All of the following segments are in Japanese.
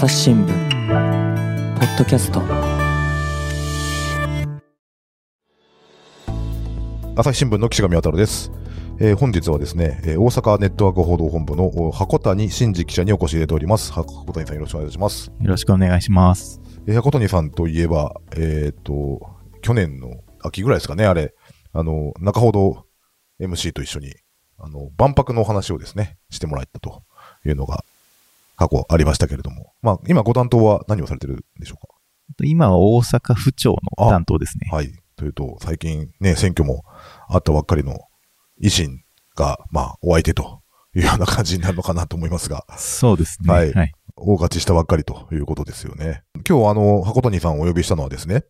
朝日新聞ポッドキャスト朝日新聞の岸上渡です。えー本日はですね、えー大阪ネットワーク報道本部のお箱谷真二記者にお越しいただいております。箱谷さんよろしくお願いします。よろしくお願いします。えー箱谷さんといえば、えっ、と、去年の秋ぐらいですかね、あれ、あの、中ほど MC と一緒に、あの、万博のお話をですね、してもらったというのが過去ありましたけれども、まあ、今ご担当は何をされてるんでしょう今は大阪府庁の担当ですね。かはい。というと、最近ね、選挙もあったばっかりの維新が、まあ、お相手というような感じになるのかなと思いますが、そうですね。はいはい。大勝ちしたばっかりということですよね。今日、あの、箱谷さんをお呼びしたのはですね、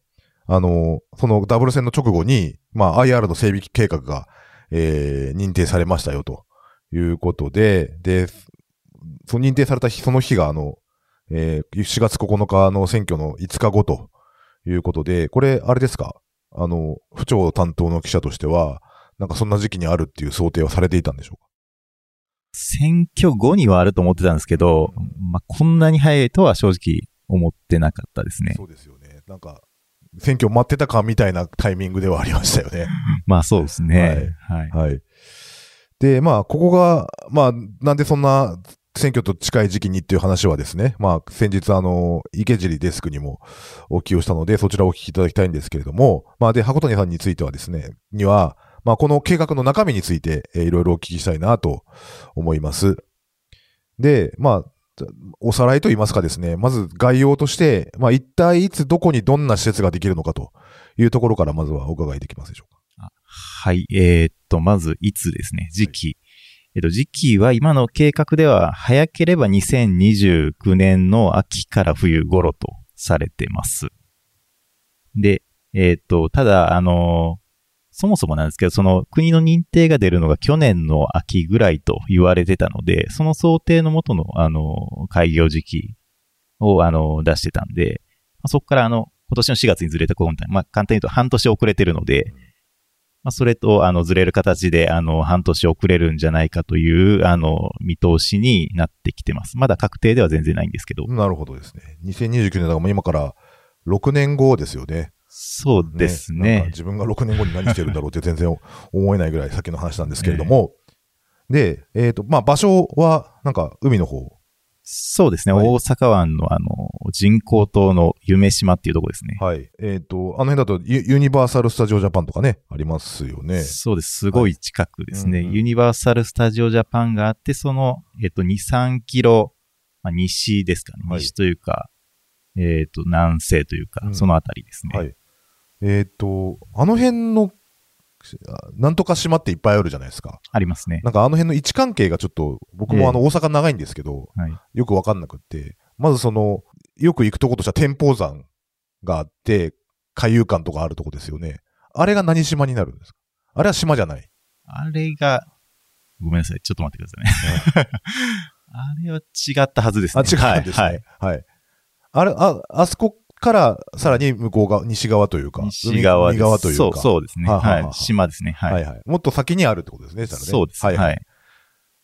あの、そのダブル戦の直後に、まあ、IR の整備計画が、えー、認定されましたよということで、で、その認定された日、その日が、あの、えー、4月9日の選挙の5日後ということで、これ、あれですか？あの、府庁担当の記者としては、なんかそんな時期にあるっていう想定はされていたんでしょうか？選挙後にはあると思ってたんですけど、まあ、こんなに早いとは正直思ってなかったですね。そうですよね。なんか、選挙待ってたかみたいなタイミングではありましたよね。まあそうですね。はい。はい。で、まあ、ここが、まあ、なんでそんな選挙と近い時期にっていう話はですね、まあ、先日、あの、池尻デスクにもお起用したので、そちらをお聞きいただきたいんですけれども、まあ、で、箱谷さんについてはですね、には、まあ、この計画の中身について、えーいろいろお聞きしたいなと思います。で、まあ、おさらいと言いますかですね、まず概要として、まあ、一体いつどこにどんな施設ができるのかというところからまずはお伺いできますでしょうか。はい。えーっと、まず、いつですね。時期。えっと、時期は今の計画では、早ければ2029年の秋から冬頃とされてます。で、えっと、ただ、あのそもそもなんですけど、その国の認定が出るのが去年の秋ぐらいと言われてたので、その想定のもとの、あの、開業時期を、あの、出してたんで、まあそこからあの、今年の4月にずれた今回、まあ、簡単に言うと半年遅れてるので、まあ、それと、あの、ずれる形で、あの、半年遅れるんじゃないかという、あの、見通しになってきてます。まだ確定では全然ないんですけど。なるほどですね。2029年だからもう今から6年後ですよね。そうですなんかね。自分が6年後に何してるんだろうって全然思えないぐらい先の話なんですけれども。で、えっ、と、まあ場所はなんか海の方。そうですね。はい大阪湾の、あの、人工島の夢島っていうとこですね。はい。えっ、と、あの辺だとユユニバーサル・スタジオ・ジャパンとかね、ありますよね。そうです。すごい近くですね。はいうんうんユニバーサル・スタジオ・ジャパンがあって、その、えっと、2、3キロ、まあ、西ですかね。はい西というか、えっと、南西というか、うんそのあたりですね。はい。えっ、と、あの辺の、あなんとか島っていっぱいあるじゃないですか。ありますね。なんかあの辺の位置関係がちょっと、僕もあの大阪長いんですけど、はい。よくわかんなくって、まずその、よく行くとことしては天保山があって、海遊館とかあるとこですよね。あれが何島になるんですか？あれは島じゃない。あれが、ごめんなさい。ちょっと待ってくださいね。あれは違ったはずですあ、ね。違うんですね。はい。はい。あれ、あ、あそこからさらに向こう側、西側というか、西側側というか。そう、そうですね。はあはあはい。島ですね。はい。はいはい。もっと先にあるってことですね、したらねそうです。はい、はい。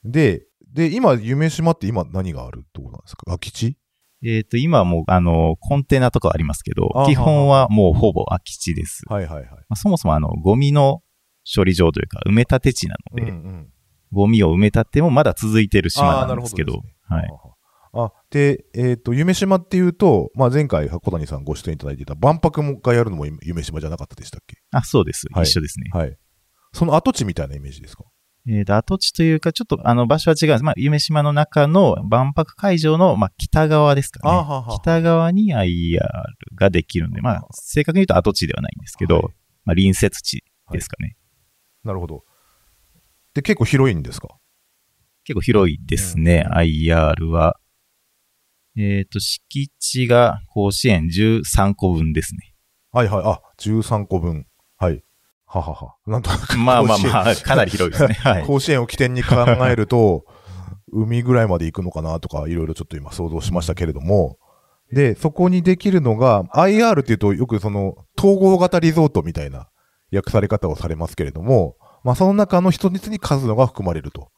で、で、今、夢島って今何があるってことなんですか？空き地？えっと、今はもう、あの、コンテナとかありますけど基本はもうほぼ空き地です。はいはいはい。まあ、そもそもあの、ゴミの処理場というか、埋め立て地なので、うんうん。ゴミを埋め立てもまだ続いてる島なんですけど、なるほですねはい。あ、で、えっ、と、夢島っていうと、まあ、前回、小谷さんご出演いただいていた万博もがやるのも夢島じゃなかったでしたっけ？あ、そうです。はい一緒ですね。はい。その跡地みたいなイメージですか？えっ、と、跡地というか、ちょっとあの場所は違うんです。まあ、夢島の中の万博会場の、まあ、北側ですかね。はは北側に IR ができるんで、まあ、正確に言うと跡地ではないんですけど、はいまあ、隣接地ですかね。なるほど。で、結構広いんですか？結構広いですね、うん IR は。えっ、と、敷地が甲子園13個分ですね。はいはい。あ、13個分。はい。ははは。なんとなく。まあまあまあ、かなり広いですね。はい。甲子園を起点に考えると、海ぐらいまで行くのかなとか、いろいろちょっと今想像しましたけれども、で、そこにできるのが、IR っていうとよくその、統合型リゾートみたいな訳され方をされますけれども、まあその中の一つにカジノが含まれると。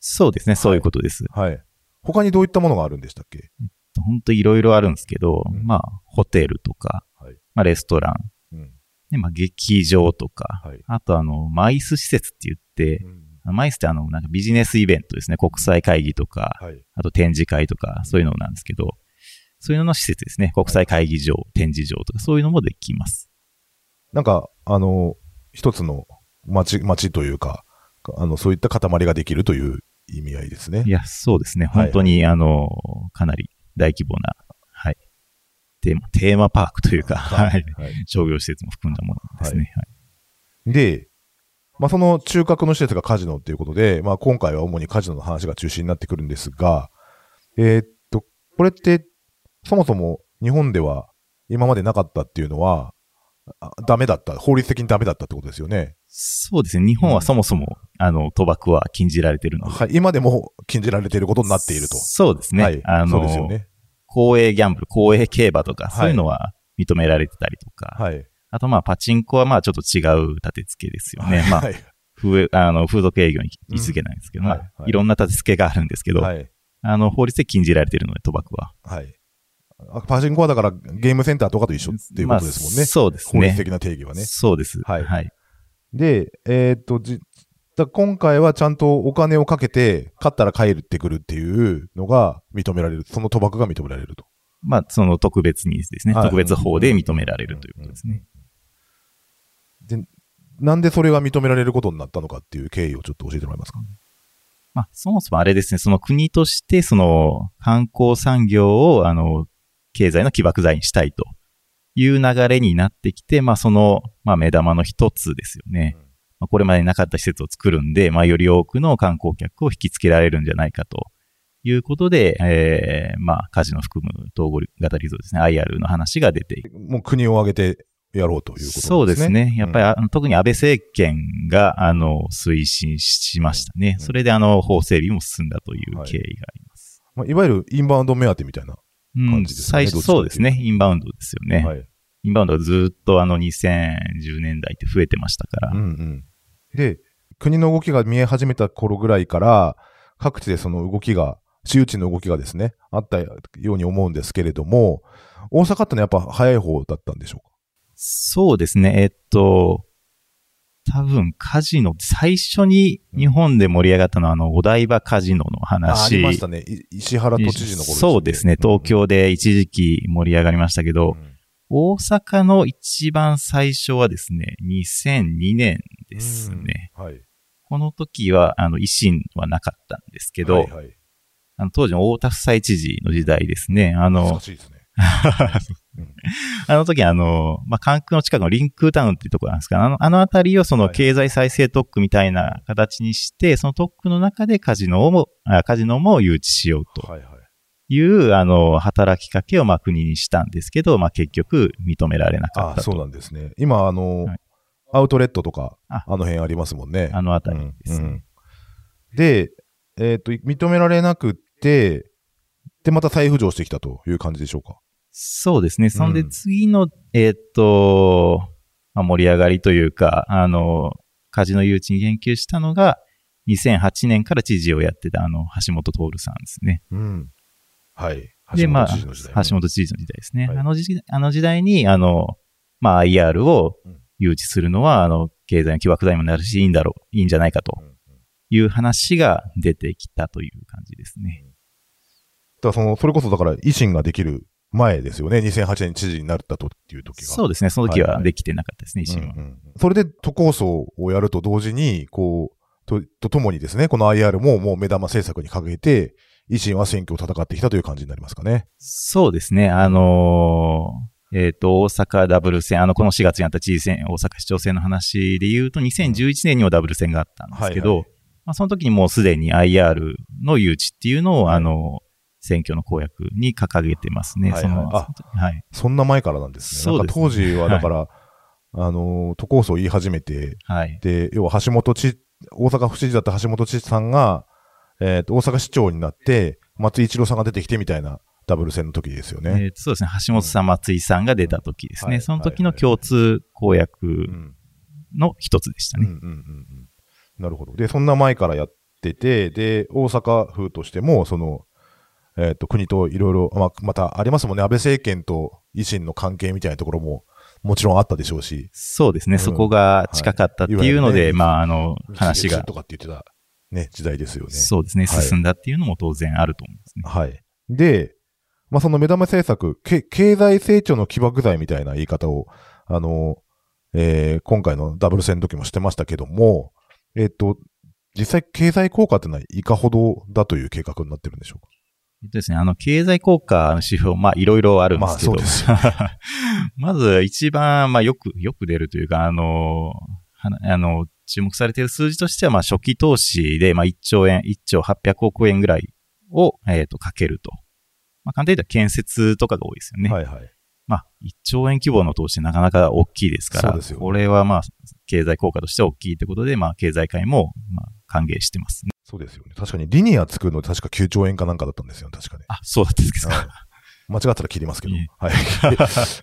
そうですね、そういうことです。はい。他にどういったものがあるんでしたっけ？と、本当いろいろあるんですけど、うんまあ、ホテルとか、はいまあ、レストラン、うん。で、まあ、劇場とか、はい。あとあの、マイス施設って言って、うんマイスってあの、なんかビジネスイベントですね。国際会議とか、はい。あと展示会とか、そういうのなんですけど、そういうのの施設ですね。国際会議場、展示場とか、そういうのもできます。なんか、あの、一つの町、町というか、あの、そういった塊ができるという意味合いですねい。や、そうですね。はい本当に、あの、かなり大規模な、はい。テーマ、テーマパークというか、はい。はい。商業施設も含んだものですね。はい。で、まあ、その中核の施設がカジノっていうことで、まあ、今回は主にカジノの話が中心になってくるんですが、えーっと、これって、そもそも日本では今までなかったっていうのは、あダメだった、法律的にダメだったってことですよね。そうですね。日本はそもそも、あの、賭博は禁じられてるので。はい。今でも禁じられていることになっていると。そうですね。はい。あの、そうですよね。公営ギャンブル、公営競馬とか、はいそういうのは認められてたりとか、はい。あとまあ、パチンコはまあ、ちょっと違う立て付けですよね。まあは、い。風、あの、風俗営業に位置づけないんですけど、まあ、うんはいはいいろんな立て付けがあるんですけど、はい。あの、法律で禁じられてるので、賭博は。はい。あパチンコはだからゲームセンターとかと一緒っていうことですもんね。まあそうですね。法律的な定義はね。そうです。はいはい。で、えーっと、じ、だ今回はちゃんとお金をかけて、勝ったら帰ってくるっていうのが認められる。その賭博が認められると。まあ、その特別にですね、はい特別法で認められるということですね。で、なんでそれが認められることになったのかっていう経緯をちょっと教えてもらえますか？まあ、そもそもあれですね、その国として、その観光産業を、あの、経済の起爆剤にしたいという流れになってきて、まあ、その、まあ、目玉の一つですよね。うんまあ、これまでになかった施設を作るんで、まあ、より多くの観光客を引きつけられるんじゃないかということで、えー、まあ、カジノ含む統合型リゾートですね、IR の話が出ていく。もう国を挙げてやろうということですね。そうですね。やっぱり、り、あの特に安倍政権が、あの、推進しましたね。うんそれで、あの、法整備も進んだというはい経緯があります。まあ、いわゆるインバウンド目当てみたいな。うん感じですよね最初、そうですね。インバウンドですよね。はい。インバウンドがずっとあの2010年代って増えてましたから。うんうん。で、国の動きが見え始めた頃ぐらいから、各地でその動きが、周知の動きがですね、あったように思うんですけれども、大阪ってのはやっぱ早い方だったんでしょうか？そうですね。えっと、多分カジノ、最初に日本で盛り上がったのはあの、お台場カジノのああ話。りましたね。い石原都知事の頃そうですね。東京で一時期盛り上がりましたけど、うん大阪の一番最初はですね、2002年ですね。うんはい。この時は、あの、維新はなかったんですけど、はいはい、あの当時の大田夫妻知事の時代ですね。あの難、しいですね。うんあの時あの、まあ、関空の近くのリンクタウンっていうところなんですが、あの、あの辺りをそのはい経済再生特区みたいな形にして、その特区の中でカジノをも、あカジノも誘致しようとはいう、あの、働きかけをまあ国にしたんですけど、まあ、結局認められなかったと。そうなんですね。今、あの、はいアウトレットとか、ああの辺ありますもんね。あの辺りですね。うんうんで、えっ、と、認められなくって、で、また再浮上してきたという感じでしょうか？そうですね。そんでうん次の、えーっと、まあ、盛り上がりというか、あの、カジノ誘致に言及したのが、2008年から知事をやってた、あの、橋本徹さんですね。うん。はい。で、まあ、橋本知事の時代ですね。はいあの時あの時代に、あの、まあ、IR を誘致するのは、あの、経済の起爆剤にもなるし、いいんだろう、いいんじゃないかとうんうんいう話が出てきたという感じですね。だからその、それこそだから維新ができる前ですよね。2008年知事になったとっていう時が。そうですね。その時はできてなかったですね、維新は。うんうんそれで都構想をやると同時に、こう、と、とともにですね、この IR ももう目玉政策に掲げて、維新は選挙を戦ってきたという感じになりますかね。そうですね。あのーえっ、と、大阪ダブル選、あの、この4月にあった知事選、大阪市長選の話で言うと、2011年にもダブル選があったんですけど、はいはいまあ、その時にもうすでに IR の誘致っていうのを、はいあの、選挙の公約に掲げてますね。はいはいそのあはい。そんな前からなんですね。そうですね当時はだから、あのー、都構想を言い始めて、はい。で、要は橋本知、大阪府知事だった橋本知事さんが、えっ、と、大阪市長になって、松井一郎さんが出てきてみたいなダブル戦の時ですよえね。ーとそうですね。橋本さん、松井さんが出た時ですね。はいその時の共通公約うん。の一つでしたね。うんうんうんうん。なるほど。で、そんな前からやってて、で、大阪府としても、その、えっ、と、国といろいろ、まあ、またありますもんね。安倍政権と維新の関係みたいなところも、もちろんあったでしょうし。そうですね、うんそこが近かったっていうので、はいねまあ、あの、話がと、かって言ってた、ね、時代ですよね。そうですね、はい進んだっていうのも当然あると思いますね。はい。で、まあ、その目玉政策、け経済成長の起爆剤みたいな言い方を、あの、えー今回のダブル戦の時もしてましたけども、えっ、と、実際経済効果ってのはいかほどだという計画になってるんでしょうか？えっとですね、あの、経済効果の指標、まあ、いろいろあるんですけど、まあそうです まず一番、まあ、よく、よく出るというか、あの、あの、注目されている数字としては、まあ、初期投資で、まあ、1兆円、1兆800億円ぐらいを、えっ、と、かけると。まあ、簡単に言うと建設とかが多いですよね。はいはい。まあ、1兆円規模の投資なかなか大きいですから、そうですよねこれはまあ、経済効果として大きいということで、まあ、経済界も、まあ、歓迎してますね。そうですよね。確かにリニア作るの確か9兆円かなんかだったんですよね、確かね。あ、そうだったんですか。はい間違ったら切りますけど。はい。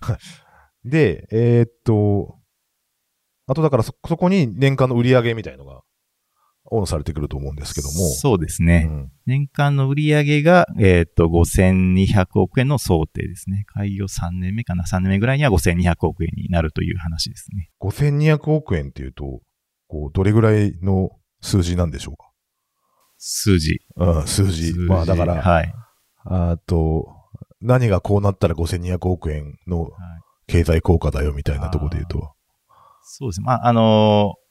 で、えーっと、あとだからそ、そこに年間の売り上げみたいのが、オンされてくると思うんですけども。そうですね。うん年間の売り上げが、えーっと、5200億円の想定ですね。開業3年目かな ?3 年目ぐらいには5200億円になるという話ですね。5200億円っていうと、こう、どれぐらいの数字なんでしょうか？数字。うん、数字。数字まあだから、はい。あと、何がこうなったら5200億円のはい経済効果だよみたいなところで言うと。そうですね。まあ、あのー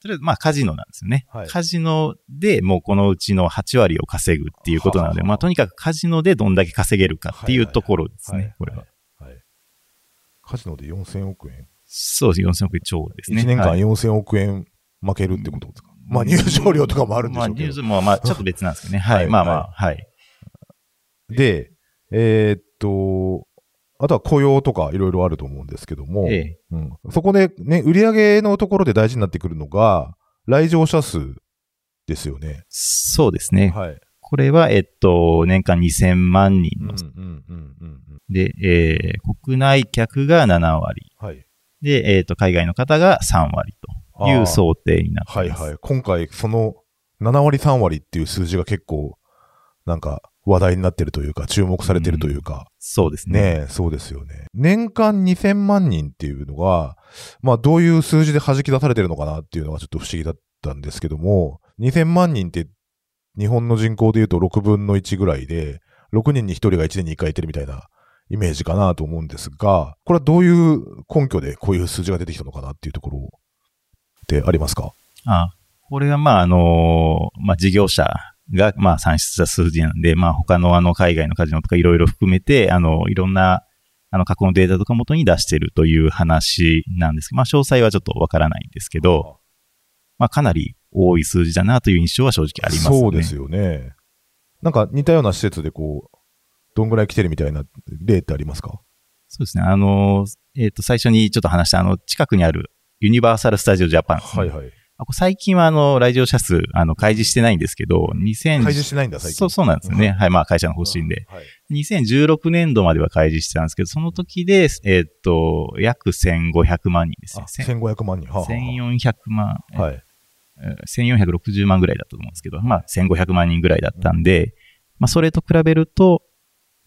とりあえず、まあ、カジノなんですよね。はいカジノでもうこのうちの8割を稼ぐっていうことなので、はははまあ、とにかくカジノでどんだけ稼げるかっていうところですはいね、これは。。はい。カジノで4000億円。そうです。4000億円超ですね。1年間はい4000億円負けるってことですか、まあ入場料とかもあるんでしょうけど。まあ、ニュースも、まあ、ちょっと別なんですけどね。は。はいいまあまはあ、はい。で、えーっと、あとは雇用とかいろいろあると思うんですけども、ええ。うん、そこでね、売上のところで大事になってくるのが、来場者数ですよね。そうですね。はい。これは、えっと、年間2000万人の、うんうんうんうんうん。で、えー国内客が7割。はい。で、えっと、海外の方が3割という想定になって。はいはい。今回、その7割3割っていう数字が結構、なんか話題になってるというか、注目されてるというか、そうですね。ねえ、そうですよね。年間2000万人っていうのが、まあどういう数字で弾き出されてるのかなっていうのがちょっと不思議だったんですけども、2000万人って日本の人口で言うと6分の1ぐらいで、6人に1人が1年に1回行ってるみたいなイメージかなと思うんですが、これはどういう根拠でこういう数字が出てきたのかなっていうところってありますか？あこれは、まあ、あのまあ、事業者が、まあ、算出した数字なんで、まあ、他のあの、海外のカジノとかいろいろ含めて、あの、いろんな、あの、過去のデータとか元に出してるという話なんですけど、まあ、詳細はちょっとわからないんですけど、まあ、かなり多い数字だなという印象は正直ありますね。そうですよね。なんか似たような施設でこう、どんぐらい来てるみたいな例ってありますか？そうですね。あの、えっ、と、最初にちょっと話した、あの、近くにあるユニバーサル・スタジオ・ジャパン。はいはい。最近は、あの、来場者数、あの、開示してないんですけど、2000、開示してないんだ、最近。そう、そうなんですよね。はい、まあ、会社の方針で。はい。2016年度までは開示してたんですけど、その時で、えっ、と、約1500万人ですあね。せん1500万人。はあはあ1400万、はい。えー1460万ぐらいだったと思うんですけど、まあ、1500万人ぐらいだったんで、まあ、それと比べると、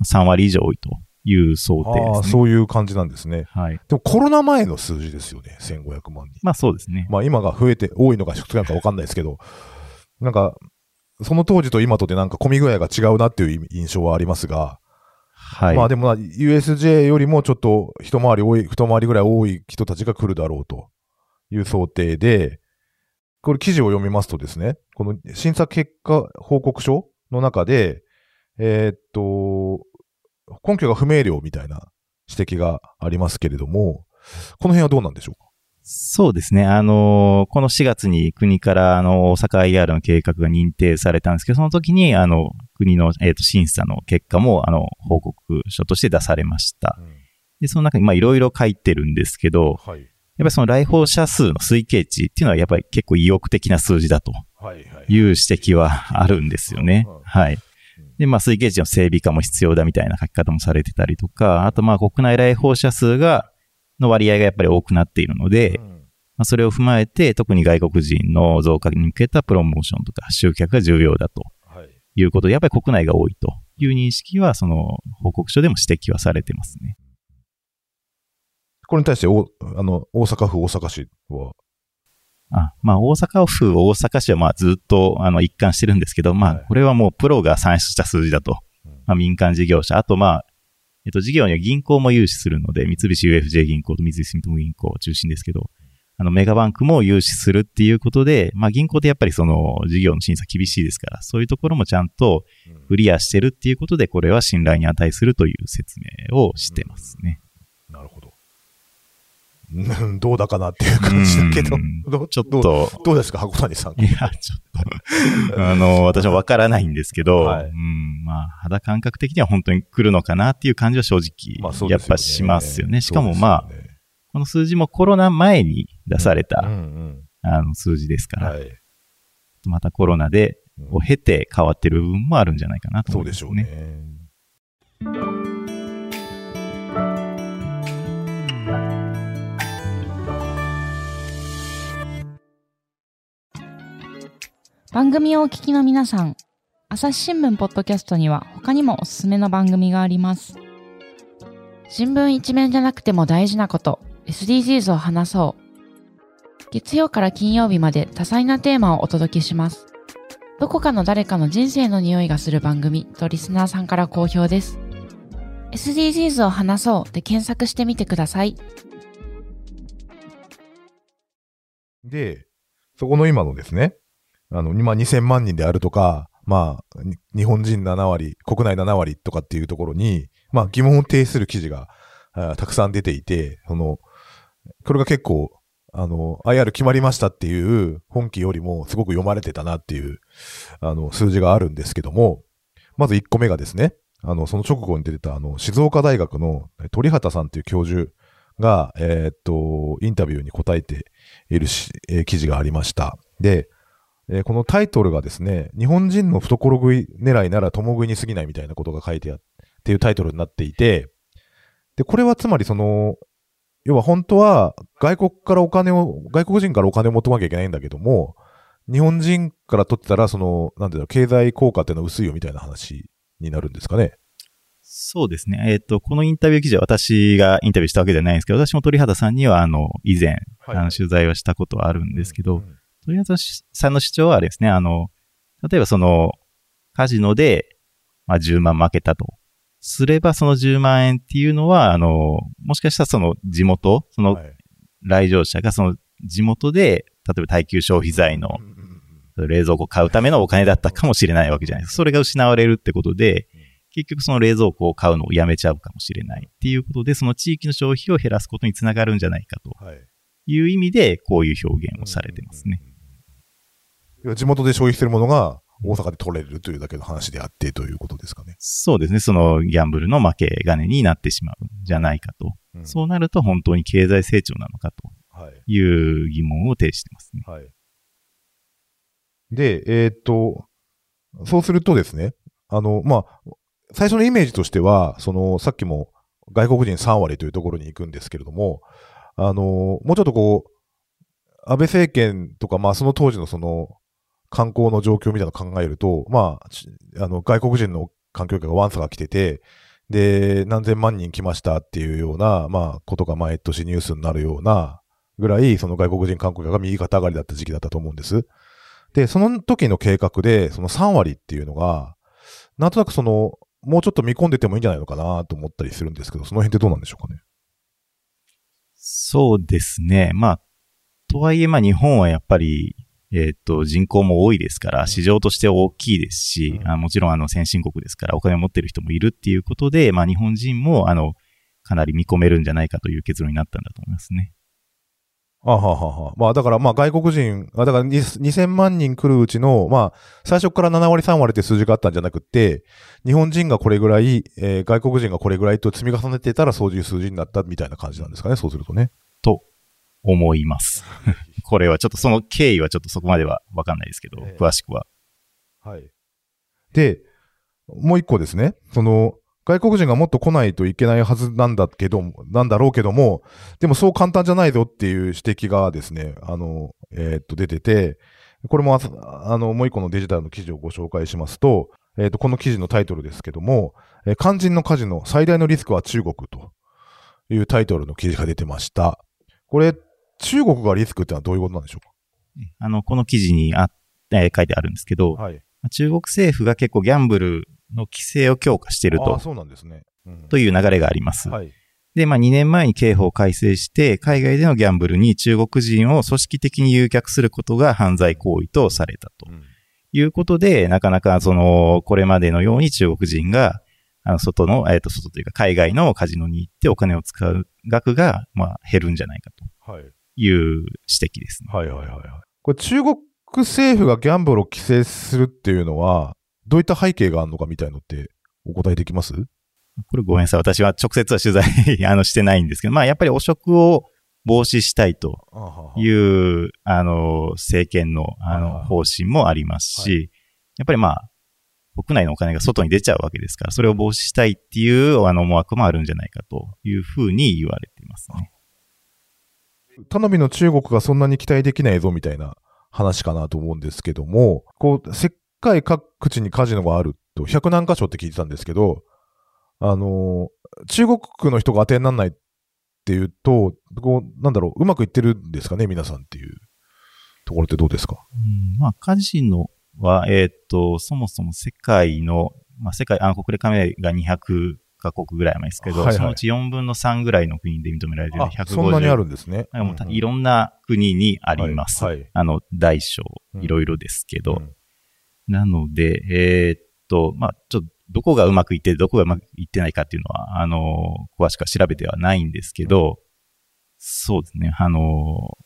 3割以上多いという想定ですね。そういう感じなんですね。はい。でもコロナ前の数字ですよね、1500万人。まあ、そうですね。まあ今が増えて多いのか少ないのかわかんないですけど、なんか、その当時と今とでなんか混み具合が違うなっていう印象はありますが、はい。まあでもな USJ よりもちょっと一回り多い、二回りぐらい多い人たちが来るだろうという想定で、これ記事を読みますとですね、この審査結果報告書の中で、えーっと、根拠が不明瞭みたいな指摘がありますけれども、この辺はどうなんでしょうか？そうですね。あのこの4月に国から、あの、大阪 IR の計画が認定されたんですけど、その時に、あの、国の、えっ、と、審査の結果も、あの、報告書として出されました。で、その中に、まあ、いろいろ書いてるんですけど、はい。やっぱりその来訪者数の推計値っていうのは、やっぱり結構意欲的な数字だとはいはい。いう指摘はあるんですよねうんうん。はい。で、まあ、推計値の整備化も必要だみたいな書き方もされてたりとか、あと、まあ、国内来訪者数が、の割合がやっぱり多くなっているので、うんまあ、それを踏まえて、特に外国人の増加に向けたプロモーションとか集客が重要だとはい。いうことで、やっぱり国内が多いという認識は、その報告書でも指摘はされてますね。これに対してお、あの、大阪府、大阪市は、あまあ、大阪府、大阪市はまあずっとあの一貫してるんですけど、まあはい、これはもうプロが算出した数字だと。うんまあ、民間事業者、あとまあ、えっと、事業には銀行も融資するので、三菱 UFJ 銀行と三菱住友銀行を中心ですけど、あの、メガバンクも融資するっていうことで、まあ、銀行ってやっぱりその、事業の審査厳しいですから、そういうところもちゃんとクリアしてるっていうことで、これは信頼に値するという説明をしてますね。なるほど。うんどうだかなっていう感じだけど。うん、どうちょっと、どうですか、箱谷さん。いや、ちょっと、あの、私もわからないんですけど、はい。うん、まあ、肌感覚的には本当に来るのかなっていう感じは正直、まあね。やっぱしますよね。しかもまあ、ねこの数字もコロナ前に出された、うんうん。あの数字ですから、はい。またコロナで、うん。を経て変わってる部分もあるんじゃないかなとそう思います、でしょうね。番組をお聞きの皆さん、朝日新聞ポッドキャストには他にもおすすめの番組があります。新聞一面じゃなくても大事なこと、SDGs を話そう。月曜から金曜日まで多彩なテーマをお届けします。どこかの誰かの人生の匂いがする番組とリスナーさんから好評です。SDGs を話そうで検索してみてください。で、そこの今のですね、あの、今2000万人であるとか、まあ、日本人7割、国内7割とかっていうところに、まあ疑問を呈する記事がたくさん出ていて、その、これが結構、あの、IR 決まりましたっていう本気よりもすごく読まれてたなっていう、あの、数字があるんですけども、まず1個目がですね、あの、その直後に出てた、あの、静岡大学の鳥畑さんっていう教授が、えーっと、インタビューに答えているし、えー記事がありました。で、えーこのタイトルがですね、日本人の懐食い狙いなら共食いに過ぎないみたいなことが書いてあっていうタイトルになっていて、で、これはつまりその、要は本当は外国からお金を、外国人からお金を求めなきゃいけないんだけども、日本人から取ってたら、その、なんていうの、経済効果っていうのは薄いよみたいな話になるんですかね？そうですね。えっ、と、このインタビュー記事は私がインタビューしたわけではないんですけど、私も鳥肌さんには、あの、以前、あの取材をしたことはあるんですけど、うん鳥肌さんの主張はあれですね、あの、例えばその、カジノで、まあ、10万負けたと。すればその10万円っていうのは、あの、もしかしたらその地元、そのはい来場者がその地元で、例えば耐久消費財の冷蔵庫を買うためのお金だったかもしれないわけじゃないですか。それが失われるってことで、結局その冷蔵庫を買うのをやめちゃうかもしれないっていうことで、その地域の消費を減らすことにつながるんじゃないかとはい。いう意味で、こういう表現をされてますね。地元で消費するものが大阪で取れるというだけの話であってということですかね。そうですね。そのギャンブルの負け金になってしまうんじゃないかと。うんそうなると本当に経済成長なのかとはい。いう疑問を呈してますね。はい。で、えーっと、そうするとですね、あの、まあ、最初のイメージとしては、その、さっきも外国人3割というところに行くんですけれども、あの、もうちょっとこう、安倍政権とか、まあ、その当時のその、観光の状況みたいなのを考えると、まあ、あの、外国人の環境下がワンサが来てて、で、何千万人来ましたっていうような、まあ、ことが毎年ニュースになるような、ぐらい、その外国人観光客が右肩上がりだった時期だったと思うんです。で、その時の計画で、その3割っていうのが、なんとなくその、もうちょっと見込んでてもいいんじゃないのかなと思ったりするんですけど、その辺ってどうなんでしょうかね？そうですね。まあ、とはいえ、まあ日本はやっぱり、えっ、と、人口も多いですから、市場として大きいですし、うんあもちろんあの先進国ですから、お金を持ってる人もいるっていうことで、まあ日本人も、あの、かなり見込めるんじゃないかという結論になったんだと思いますね。あははは。まあだからまあ外国人、あだからに2000万人来るうちの、まあ最初から7割3割って数字があったんじゃなくって、日本人がこれぐらい、えー外国人がこれぐらいと積み重ねてたらそういう数字になったみたいな感じなんですかね、そうするとね。と思います。これはちょっとその経緯はちょっとそこまではわかんないですけど、ええ詳しくは。はい。で、もう一個ですね。その、外国人がもっと来ないといけないはずなんだけど、なんだろうけども、でもそう簡単じゃないぞっていう指摘がですね、あの、えーっと、出てて、これもあ、あの、もう一個のデジタルの記事をご紹介しますと、えっ、と、この記事のタイトルですけども、えー肝心のカジノ、最大のリスクは中国というタイトルの記事が出てました。これ、中国がリスクってのはどういうことなんでしょあの、この記事にあ、えー書いてあるんですけどう、かはい。中国政府が結構ギャンブルの規制を強化しているとそうなんですね。うんという流れがあります。はい。で、まあ2年前に刑法を改正して、海外でのギャンブルに中国人を組織的に誘客することが犯罪行為とされたとうんいうことで、なかなかその、これまでのように中国人が、あの、外の、えっ、と、外というか海外のカジノに行ってお金を使う額が、まあ減るんじゃないかとはい。いう指摘ですね。はいはいはいはい。これ中国政府がギャンブルを規制するっていうのは、どういった背景があるのかみたいのってお答えできます？これごめんなさい。私は直接は取材あのしてないんですけど、まあやっぱり汚職を防止したいという、あの、政権の、あの、方針もありますはし、やっぱりまあ、国内のお金が外に出ちゃうわけですから、それを防止したいっていう、あの、思惑もあるんじゃないかというふうに言われていますね。頼みの中国がそんなに期待できないぞみたいな話かなと思うんですけども、こう、世界各地にカジノがあると、100何箇所って聞いてたんですけど、あのー中国の人が当てにならないっていうと、こう、なんだろう、うまくいってるんですかね、皆さんっていう。ところってどうですか？うんまあ、カジノは、えーっと、そもそも世界の、まあ、世界、あの、国連加盟が200カ国ぐらい前ですけど、はいはいそのうち4分の3ぐらいの国で認められているあ150。そんなにあるんですね。なんうんいろんな国にあります。はいはいあの、大小う、んいろいろですけど。うんなので、えーっと、まあ、ちょっと、どこがうまくいって、どこがうまくいってないかっていうのは、あの、詳しくは調べてはないんですけど、そうですね、あの、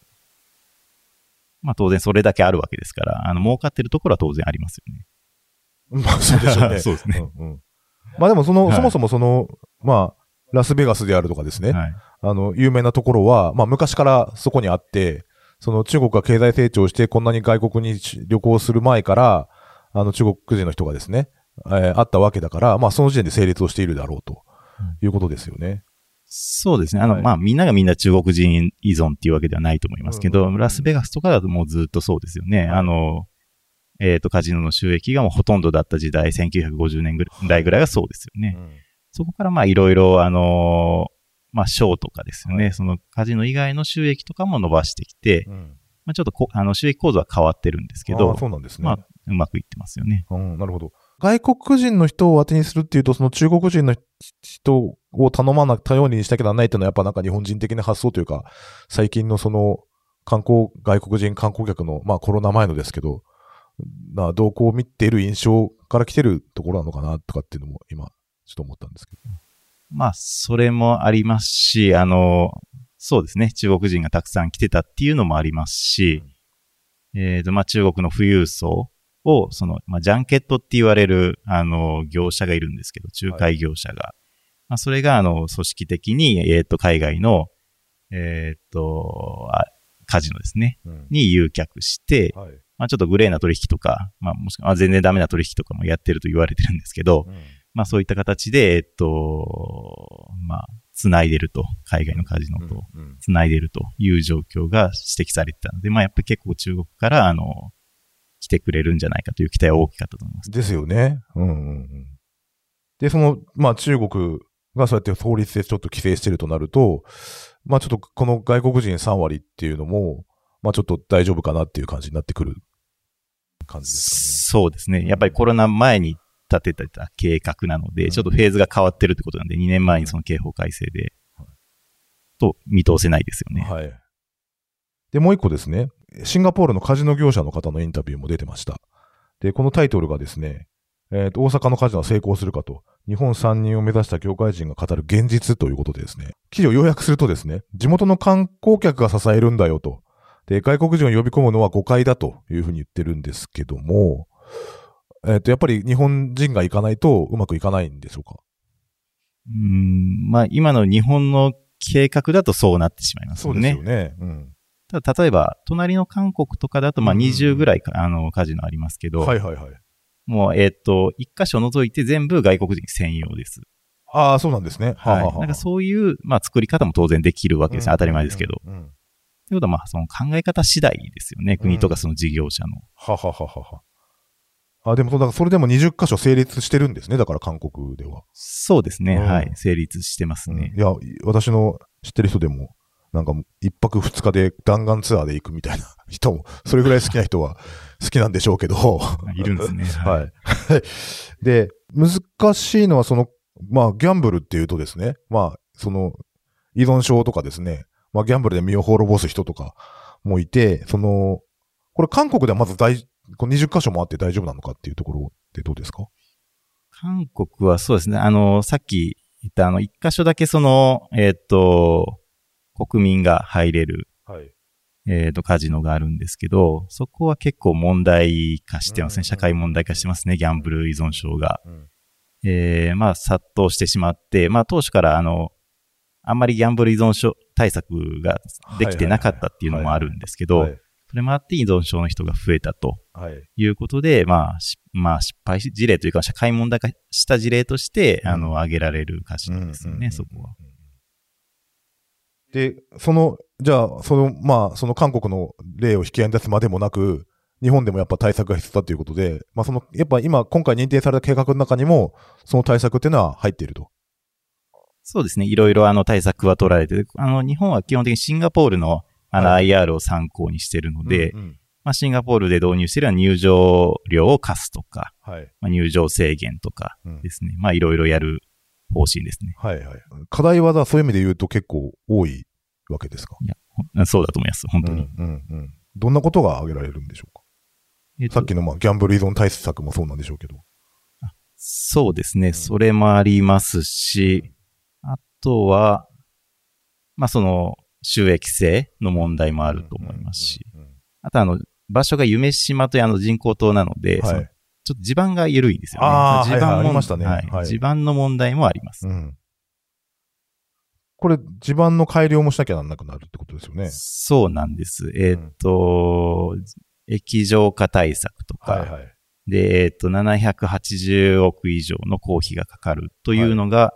まあ当然それだけあるわけですから、あの、儲かってるところは当然ありますよね。まあ、そうでしょうね。そうですね。うんうんまあでもその、はいそもそもその、まあ、ラスベガスであるとかですね、はい。あの、有名なところは、まあ昔からそこにあって、その中国が経済成長してこんなに外国に旅行する前から、あの中国人の人がですね、えーあったわけだから、まあその時点で成立をしているだろうということですよね。そうですね。あの、はいまあ、みんながみんな中国人依存っていうわけではないと思いますけど、うんラスベガスとかだともうずっとそうですよね。あの、えっ、と、カジノの収益がもうほとんどだった時代、1950年ぐらいぐらいがそうですよね。うんそこからまあ、いろいろ、あのまあ、ショーとかですよね。はいそのカジノ以外の収益とかも伸ばしてきて、うんまあ、ちょっとこあの収益構造は変わってるんですけあどー、そうなんですね。まあ、うまくいってますよね。うん、なるほど。外国人の人を当てにするっていうと、その中国人の人を頼まな、頼りにしなきゃならないっていうのはやっぱなんか日本人的な発想というか、最近のその観光、外国人観光客の、まあコロナ前のですけど、な動向を見ている印象から来てるところなのかなとかっていうのも今、ちょっと思ったんですけど。まあ、それもありますし、あの、そうですね。中国人がたくさん来てたっていうのもありますし、えっ、と、まあ、中国の富裕層を、その、まあ、ジャンケットって言われる、あの、業者がいるんですけど、仲介業者が。まあ、それが、あの、組織的に、えっ、と、海外の、えっ、とあ、カジノですね。うんに誘客して、はい。まあ、ちょっとグレーな取引とか、まあ、もしくは、あ全然ダメな取引とかもやってると言われてるんですけど、うんまあそういった形で、えっと、まあ、繋いでると、海外のカジノとうんうん繋いでるという状況が指摘されてたので、まあやっぱり結構中国から、あの、来てくれるんじゃないかという期待は大きかったと思います。ですよね。うんうんうん。で、その、まあ中国がそうやって法律でちょっと規制してるとなると、まあちょっとこの外国人3割っていうのも、まあちょっと大丈夫かなっていう感じになってくる感じですそうですね。やっぱりコロナ前に立ててた計画なので、うんちょっとフェーズが変わってるってことなんで、2年前にその刑法改正で、と見通せないですよね。かね。はい。で、もう一個ですね、シンガポールのカジノ業者の方のインタビューも出てました。で、このタイトルがですね、えーと大阪のカジノは成功するかと、日本参入を目指した業界人が語る現実ということでですね、記事を要約するとですね、地元の観光客が支えるんだよと、で、外国人を呼び込むのは誤解だというふうに言ってるんですけども、えっ、と、やっぱり日本人が行かないとうまくいかないんでしょうか？うん、まあ今の日本の計画だとそうなってしまいますよね。よね。うん。ただ例えば、隣の韓国とかだと、まあうん20ぐらいか、あの、カジノありますけど、はいはいはい。もう、えっ、と、一箇所除いて全部外国人専用です。ああ、そうなんですね。はい。はははなんかそういう、まあ作り方も当然できるわけですね。当たり前ですけど。うんうんうんということは、まあその考え方次第ですよね。国とかその事業者の。ははははは。あ、でもそう、だからそれでも20箇所成立してるんですね。だから韓国では。そうですね。うんはい。成立してますね。うんいや、私の知ってる人でも、なんか一泊二日で弾丸ツアーで行くみたいな 人も、それぐらい好きな人は 好きなんでしょうけど。いるんですね。はい。はい。で、難しいのはその、まあ、ギャンブルっていうとですね、まあ、その、依存症とかですね、まあ、ギャンブルで身を滅ぼす人とかもいて、その、これ韓国ではまず大、この20箇所もあって大丈夫なのかっていうところってどうですか？韓国はそうですね。あの、さっき言ったあの、一箇所だけその、えっ、と、国民が入れる、はい。えっ、と、カジノがあるんですけど、そこは結構問題化してますうんね。社会問題化してますね。ギャンブル依存症が。うん。えーまあ、殺到してしまって、まあ、当初からあの、あんまりギャンブル依存症対策ができてなかったっていうのもあるんですけど、はい。それもあって依存症の人が増えたとはい。いうことで、まあ、しまあ、失敗事例というか、社会問題化した事例として、うんあの、挙げられるカジノですよね、うんそこは。。で、その、じゃあ、その、まあ、その韓国の例を引き合いに出すまでもなく、日本でもやっぱ対策が必要だということで、まあその、やっぱ今、今回認定された計画の中にも、その対策っていうのは入っていると。そうですね、いろいろあの対策は取られて、あの、日本は基本的にシンガポールのあのは IR を参考にしてるので、うんうんまあ、シンガポールで導入しているのは入場料を課すとか、はい。まあ、入場制限とかうんですね。まあ、いろいろやる方針ですね。はいはい。課題はだそういう意味で言うと結構多いわけですか？ほんそうだと思います、本当に。うんうんうん。どんなことが挙げられるんでしょうか？えっとさっきのまあギャンブル依存対策もそうなんでしょうけど。そうですね。んそれもありますし、あとは、まあ、その、収益性の問題もあると思いますし、うんうんうんあとあの、場所が夢島というあの人工島なので、はいそのちょっと地盤が緩いんですよね。あー地盤も地盤の問題もあります。うん。これ、地盤の改良もしなきゃなんなくなるってことですよね。そうなんです。えーっと、液状化対策とか、はいはい。で、えーっと、780億以上の公費がかかるというのが、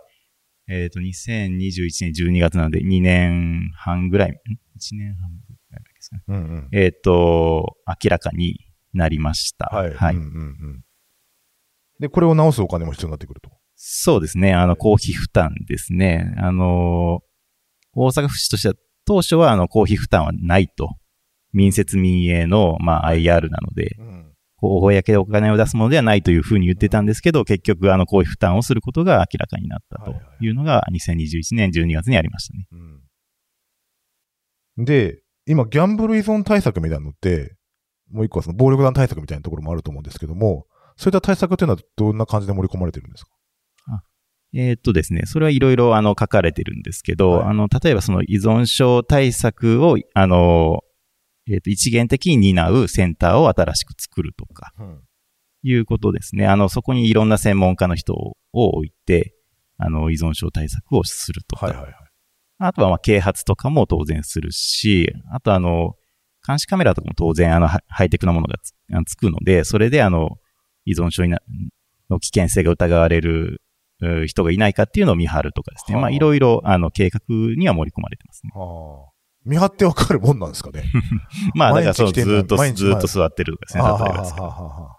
えーっと、2021年12月なので2年半ぐらい、ん ?1 年半ぐらいですかね。うんうん。えーっと、明らかになりました。はい。はい。うんうんうん。で、これを直すお金も必要になってくると？そうですね。あの、公費負担ですね。あの、大阪府市としては、当初はあの、公費負担はないと。民設民営の、まあ、IR なので、うん。公でお金を出すものではないというふうに言ってたんですけど、結局、あの、公費負担をすることが明らかになったというのが、2021年12月にありましたね。うん。で、今、ギャンブル依存対策みたいなのって、もう一個はその暴力団対策みたいなところもあると思うんですけども、そういった対策っていうのはどんな感じで盛り込まれてるんですか？えーっとですね、それはいろいろあの書かれてるんですけど、はいあの、例えばその依存症対策を、あの、えーっと、一元的に担うセンターを新しく作るとか、うん。いうことですね。あの、そこにいろんな専門家の人を置いて、あの、依存症対策をするとか、はいはいはい。あとはまあ啓発とかも当然するし、あとあの、監視カメラとかも当然あのハハイテクなものがつつくので、それであの、依存症になの危険性が疑われるう人がいないかっていうのを見張るとかですね。はあまあいろいろあの計画には盛り込まれてますね。はあ。見張ってわかるもんなんですかね。まあだからその毎日来てんのずっと、ずっと座ってるですね。はあ例えばあはあは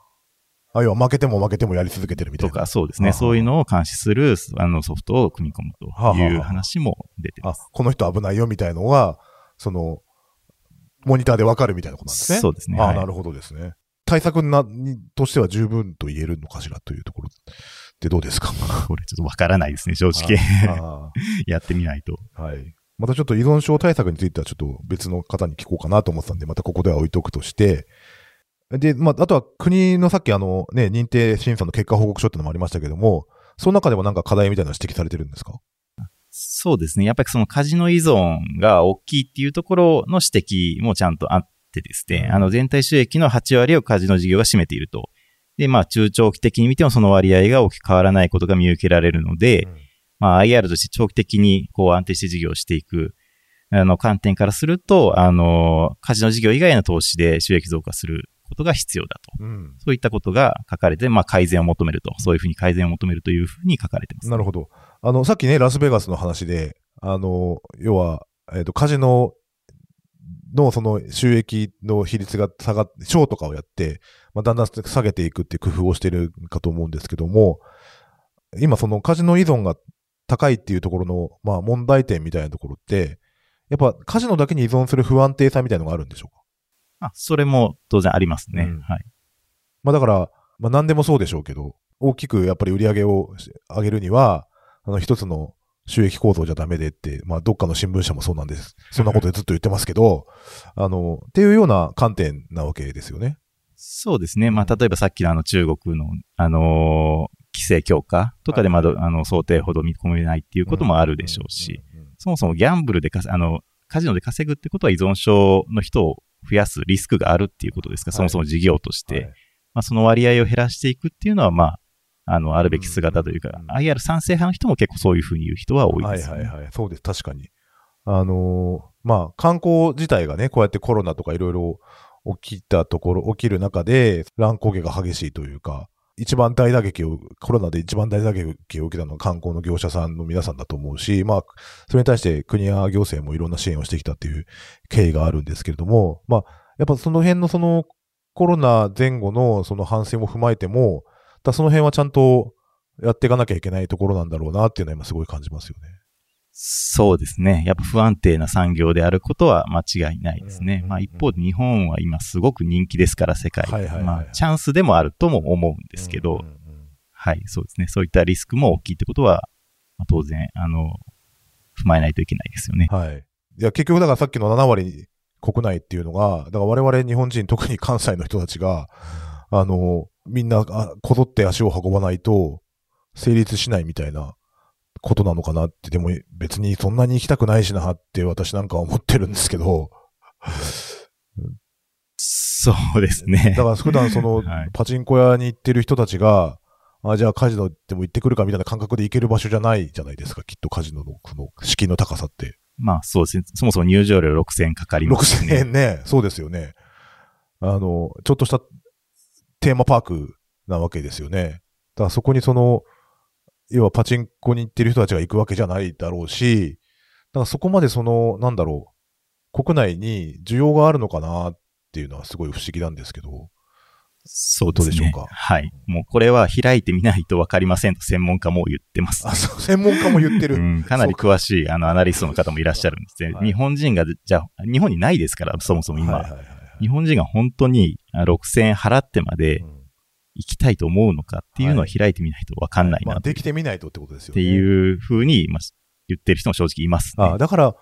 ああ、要は負けても負けてもやり続けてるみたいな。とか、そうですね。はあそういうのを監視するあのソフトを組み込むはあはあという話も出てあます。、この人危ないよみたいのが、その、モニターでわかるみたいなことなんですね。そうですね。ああ、はいなるほどですね。対策な、に、としては十分と言えるのかしらというところってどうですか？これちょっとわからないですね、正直。あ やってみないと。あはい。またちょっと依存症対策についてはちょっと別の方に聞こうかなと思ってたんで、またここでは置いとくとして、で、まあ、あとは国のさっきあのね、認定審査の結果報告書ってのもありましたけども、その中でもなんか課題みたいなの指摘されてるんですか？そうですね。やっぱりそのカジノ依存が大きいっていうところの指摘もちゃんとあってですね、うん。あの全体収益の8割をカジノ事業が占めていると。で、まあ中長期的に見てもその割合が大きく変わらないことが見受けられるので、うんまあ IR として長期的にこう安定して事業をしていく、あの観点からすると、あの、カジノ事業以外の投資で収益増加することが必要だと。うん。そういったことが書かれて、まあ改善を求めると。そういうふうに改善を求めるというふうに書かれてます。なるほど。あの、さっきね、ラスベガスの話で、あの、要は、えっ、と、カジノのその収益の比率が下がって、ショーとかをやって、まあ、だんだん下げていくっていう工夫をしているかと思うんですけども、今そのカジノ依存が高いっていうところの、まあ問題点みたいなところって、やっぱカジノだけに依存する不安定さみたいなのがあるんでしょうか？あ、それも当然ありますね。うんはい。まあだから、まあ何でもそうでしょうけど、大きくやっぱり売り上げを上げるには、あの一つの収益構造じゃダメでって、まあどっかの新聞社もそうなんです。そんなことでずっと言ってますけど、あの、っていうような観点なわけですよね。そうですね。まあ、例えばさっきのあの中国の、あのー規制強化とかでまだ、あの、想定ほど見込めないっていうこともあるでしょうし、そもそもギャンブルでかせ、あの、カジノで稼ぐってことは依存症の人を増やすリスクがあるっていうことですか？ら、はいそもそも事業として、はいまあ、その割合を減らしていくっていうのは、まあ、あの、あるべき姿というか、うん IR 賛成派の人も結構そういうふうに言う人は多いです、ね。はいはいはい。そうです。確かに。あのーまあ、観光自体がね、こうやってコロナとかいろいろ起きたところ、起きる中で、乱高下が激しいというか、一番大打撃を、コロナで一番大打撃を受けたのは観光の業者さんの皆さんだと思うし、まあ、それに対して国や行政もいろんな支援をしてきたっていう経緯があるんですけれども、まあ、やっぱその辺のそのコロナ前後のその反省も踏まえても、だその辺はちゃんとやっていかなきゃいけないところなんだろうなっていうのは今すごい感じますよね。そうですね。やっぱ不安定な産業であることは間違いないですね。うんまあ一方で日本は今すごく人気ですから、世界で。はいはいはいまあチャンスでもあるとも思うんですけど、うんうんうんはい、そうですね。そういったリスクも大きいってことは、まあ、当然、あの、踏まえないといけないですよね。はい。いや、結局だからさっきの7割国内っていうのが、だから我々日本人、特に関西の人たちが、あの、みんな、あこぞって足を運ばないと、成立しないみたいなことなのかなって、でも別にそんなに行きたくないしなって私なんかは思ってるんですけど、そうですね。だから普段その はい、パチンコ屋に行ってる人たちが、あ、じゃあカジノでも行ってくるかみたいな感覚で行ける場所じゃないじゃないですか、きっとカジノのこの敷居の高さって。まあそうですね。そもそも入場料6000円かかりますし6000ね。円ね。そうですよね。あの、ちょっとしたテーマパークなわけですよね。だからそこにその、要はパチンコに行ってる人たちが行くわけじゃないだろうし、だからそこまでその、なんだろう、国内に需要があるのかなっていうのはすごい不思議なんですけど。そうですね。どうでしょうか？はい。もうこれは開いてみないとわかりませんと専門家も言ってます。あ、そう、専門家も言ってる。うん、かなり詳しいあのアナリストの方もいらっしゃるんですね。はい日本人が、じゃあ、日本にないですから、そもそも今。はいはいはいはい日本人が本当にあ6000円払ってまでうん行きたいと思うのかっていうのは開いてみないとわかんないまあ、なっできてみないとってことですよてね。いうふうに、まあ、言ってる人も正直いますね。あだから、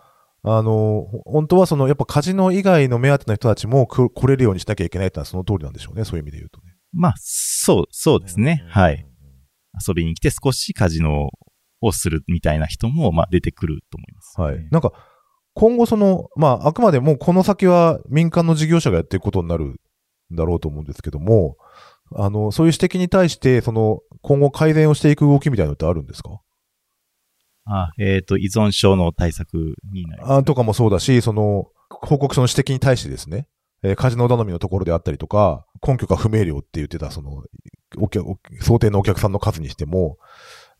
あの、ほ本当はその、やっぱカジノ以外の目当ての人たちもく来れるようにしなきゃいけないってのはその通りなんでしょうね。そういう意味で言うとね。まあ、そう、そうですね。はい。。遊びに来て少しカジノをするみたいな人も、まあ、出てくると思います、はい。なんか、今後その、まあ、あくまでもこの先は民間の事業者がやっていくことになるんだろうと思うんですけども、あの、そういう指摘に対して、その、今後改善をしていく動きみたいなのってあるんですか？あえっ、と、依存症の対策になります。あとかもそうだし、その、報告書の指摘に対してですね、えーカジノ頼みのところであったりとか、根拠が不明瞭って言ってた、その、お客、お想定のお客さんの数にしても、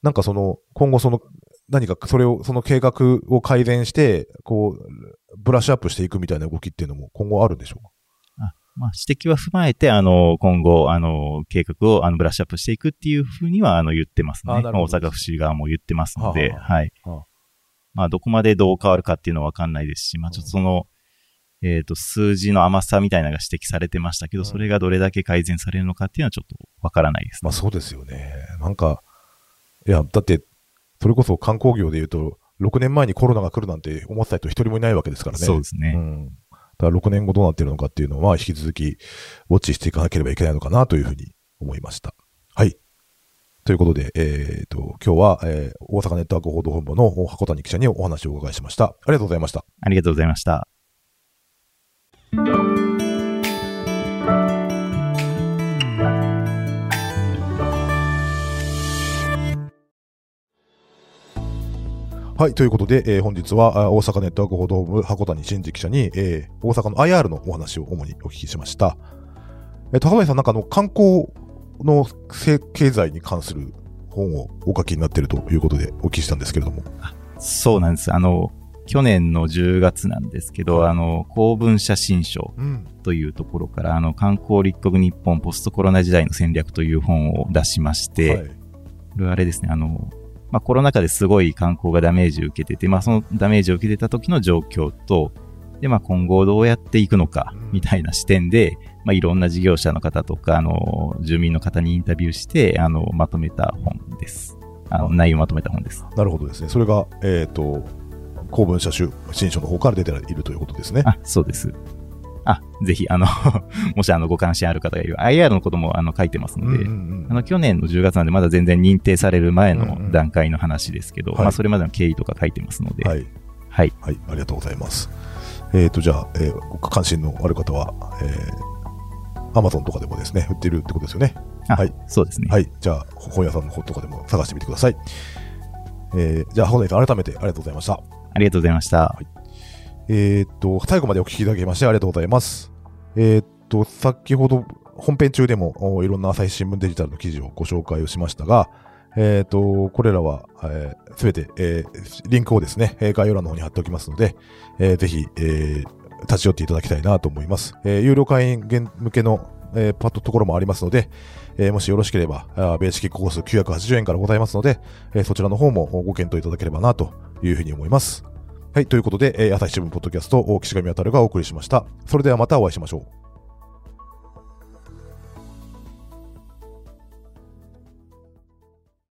なんかその、今後その、何かそれを、その計画を改善して、こう、ブラッシュアップしていくみたいな動きっていうのも今後あるんでしょうか？まあ、指摘は踏まえて、あの、今後、あの、計画を、あの、ブラッシュアップしていくっていうふうには、あの、言ってますね。あ大阪府市側も言ってますので、はあはあはい。はあまあ、どこまでどう変わるかっていうのはわかんないですし、まあ、ちょっとその、えっ、と、数字の甘さみたいなのが指摘されてましたけど、うんそれがどれだけ改善されるのかっていうのはちょっとわからないです、ね。まあそうですよね。なんか、いや、だって、それこそ観光業で言うと、6年前にコロナが来るなんて思ってた人一人もいないわけですからね。そうですね。うん。だから6年後どうなってるのかっていうのは、引き続き、ウォッチしていかなければいけないのかなというふうに思いました。はい。ということで、えっ、と、今日は、えー大阪ネットワーク報道本部の箱谷記者にお話をお伺いしました。ありがとうございました。ありがとうございました。はい。ということで、えー本日はあ大阪ネットワーク報道部箱谷真二記者に、えー大阪の IR のお話を主にお聞きしました。えー、高谷さん、なんかあの、観光のせ経済に関する本をお書きになっているということでお聞きしたんですけれども。そうなんです。あの、去年の10月なんですけど、あの、公文写真賞うん。というところから、あの、観光立国日本ポストコロナ時代の戦略という本を出しまして、はい。これはあれですね、あの、まあ、コロナ禍ですごい観光がダメージを受けてて、まあ、そのダメージを受けてた時の状況と、で、まあ、今後どうやっていくのかうん、みたいな視点で、まあ、いろんな事業者の方とか、あの、住民の方にインタビューして、あの、まとめた本です。あの、あ内容をまとめた本です。なるほどですね。それが、えっ、と、公文社種新書の方から出ているということですね。あ、そうです。あ、ぜひ、あの、もしあの、ご関心ある方がいる IR のこともあの、書いてますので、うんうんあの、去年の10月なんでまだ全然認定される前の段階の話ですけど、はいまあ、それまでの経緯とか書いてますので、はい。はい。はい。ありがとうございます。えっ、と、じゃあ、えーご関心のある方は、えー、アマゾンとかでもですね、売ってるってことですよね？あ、はいそうですね。はい。じゃあ、本屋さんの方とかでも探してみてください。えー、じゃあ、本屋さん改めてありがとうございました。ありがとうございました。えーっと、最後までお聞きいただきましてありがとうございます。えーっと、先ほど本編中でもいろんな朝日新聞デジタルの記事をご紹介をしましたが、えーっと、これらは、えすべて、えーリンクをですね、概要欄の方に貼っておきますので、えーぜひ、えー立ち寄っていただきたいなと思います。えー有料会員向けの、えーパッドところもありますので、えーもしよろしければ、あベーシックコース980円からございますので、えーそちらの方もご検討いただければなというふうに思います。はい、ということで、えー朝日新聞ポッドキャスト、岸上あたるがお送りしました。それではまたお会いしましょう。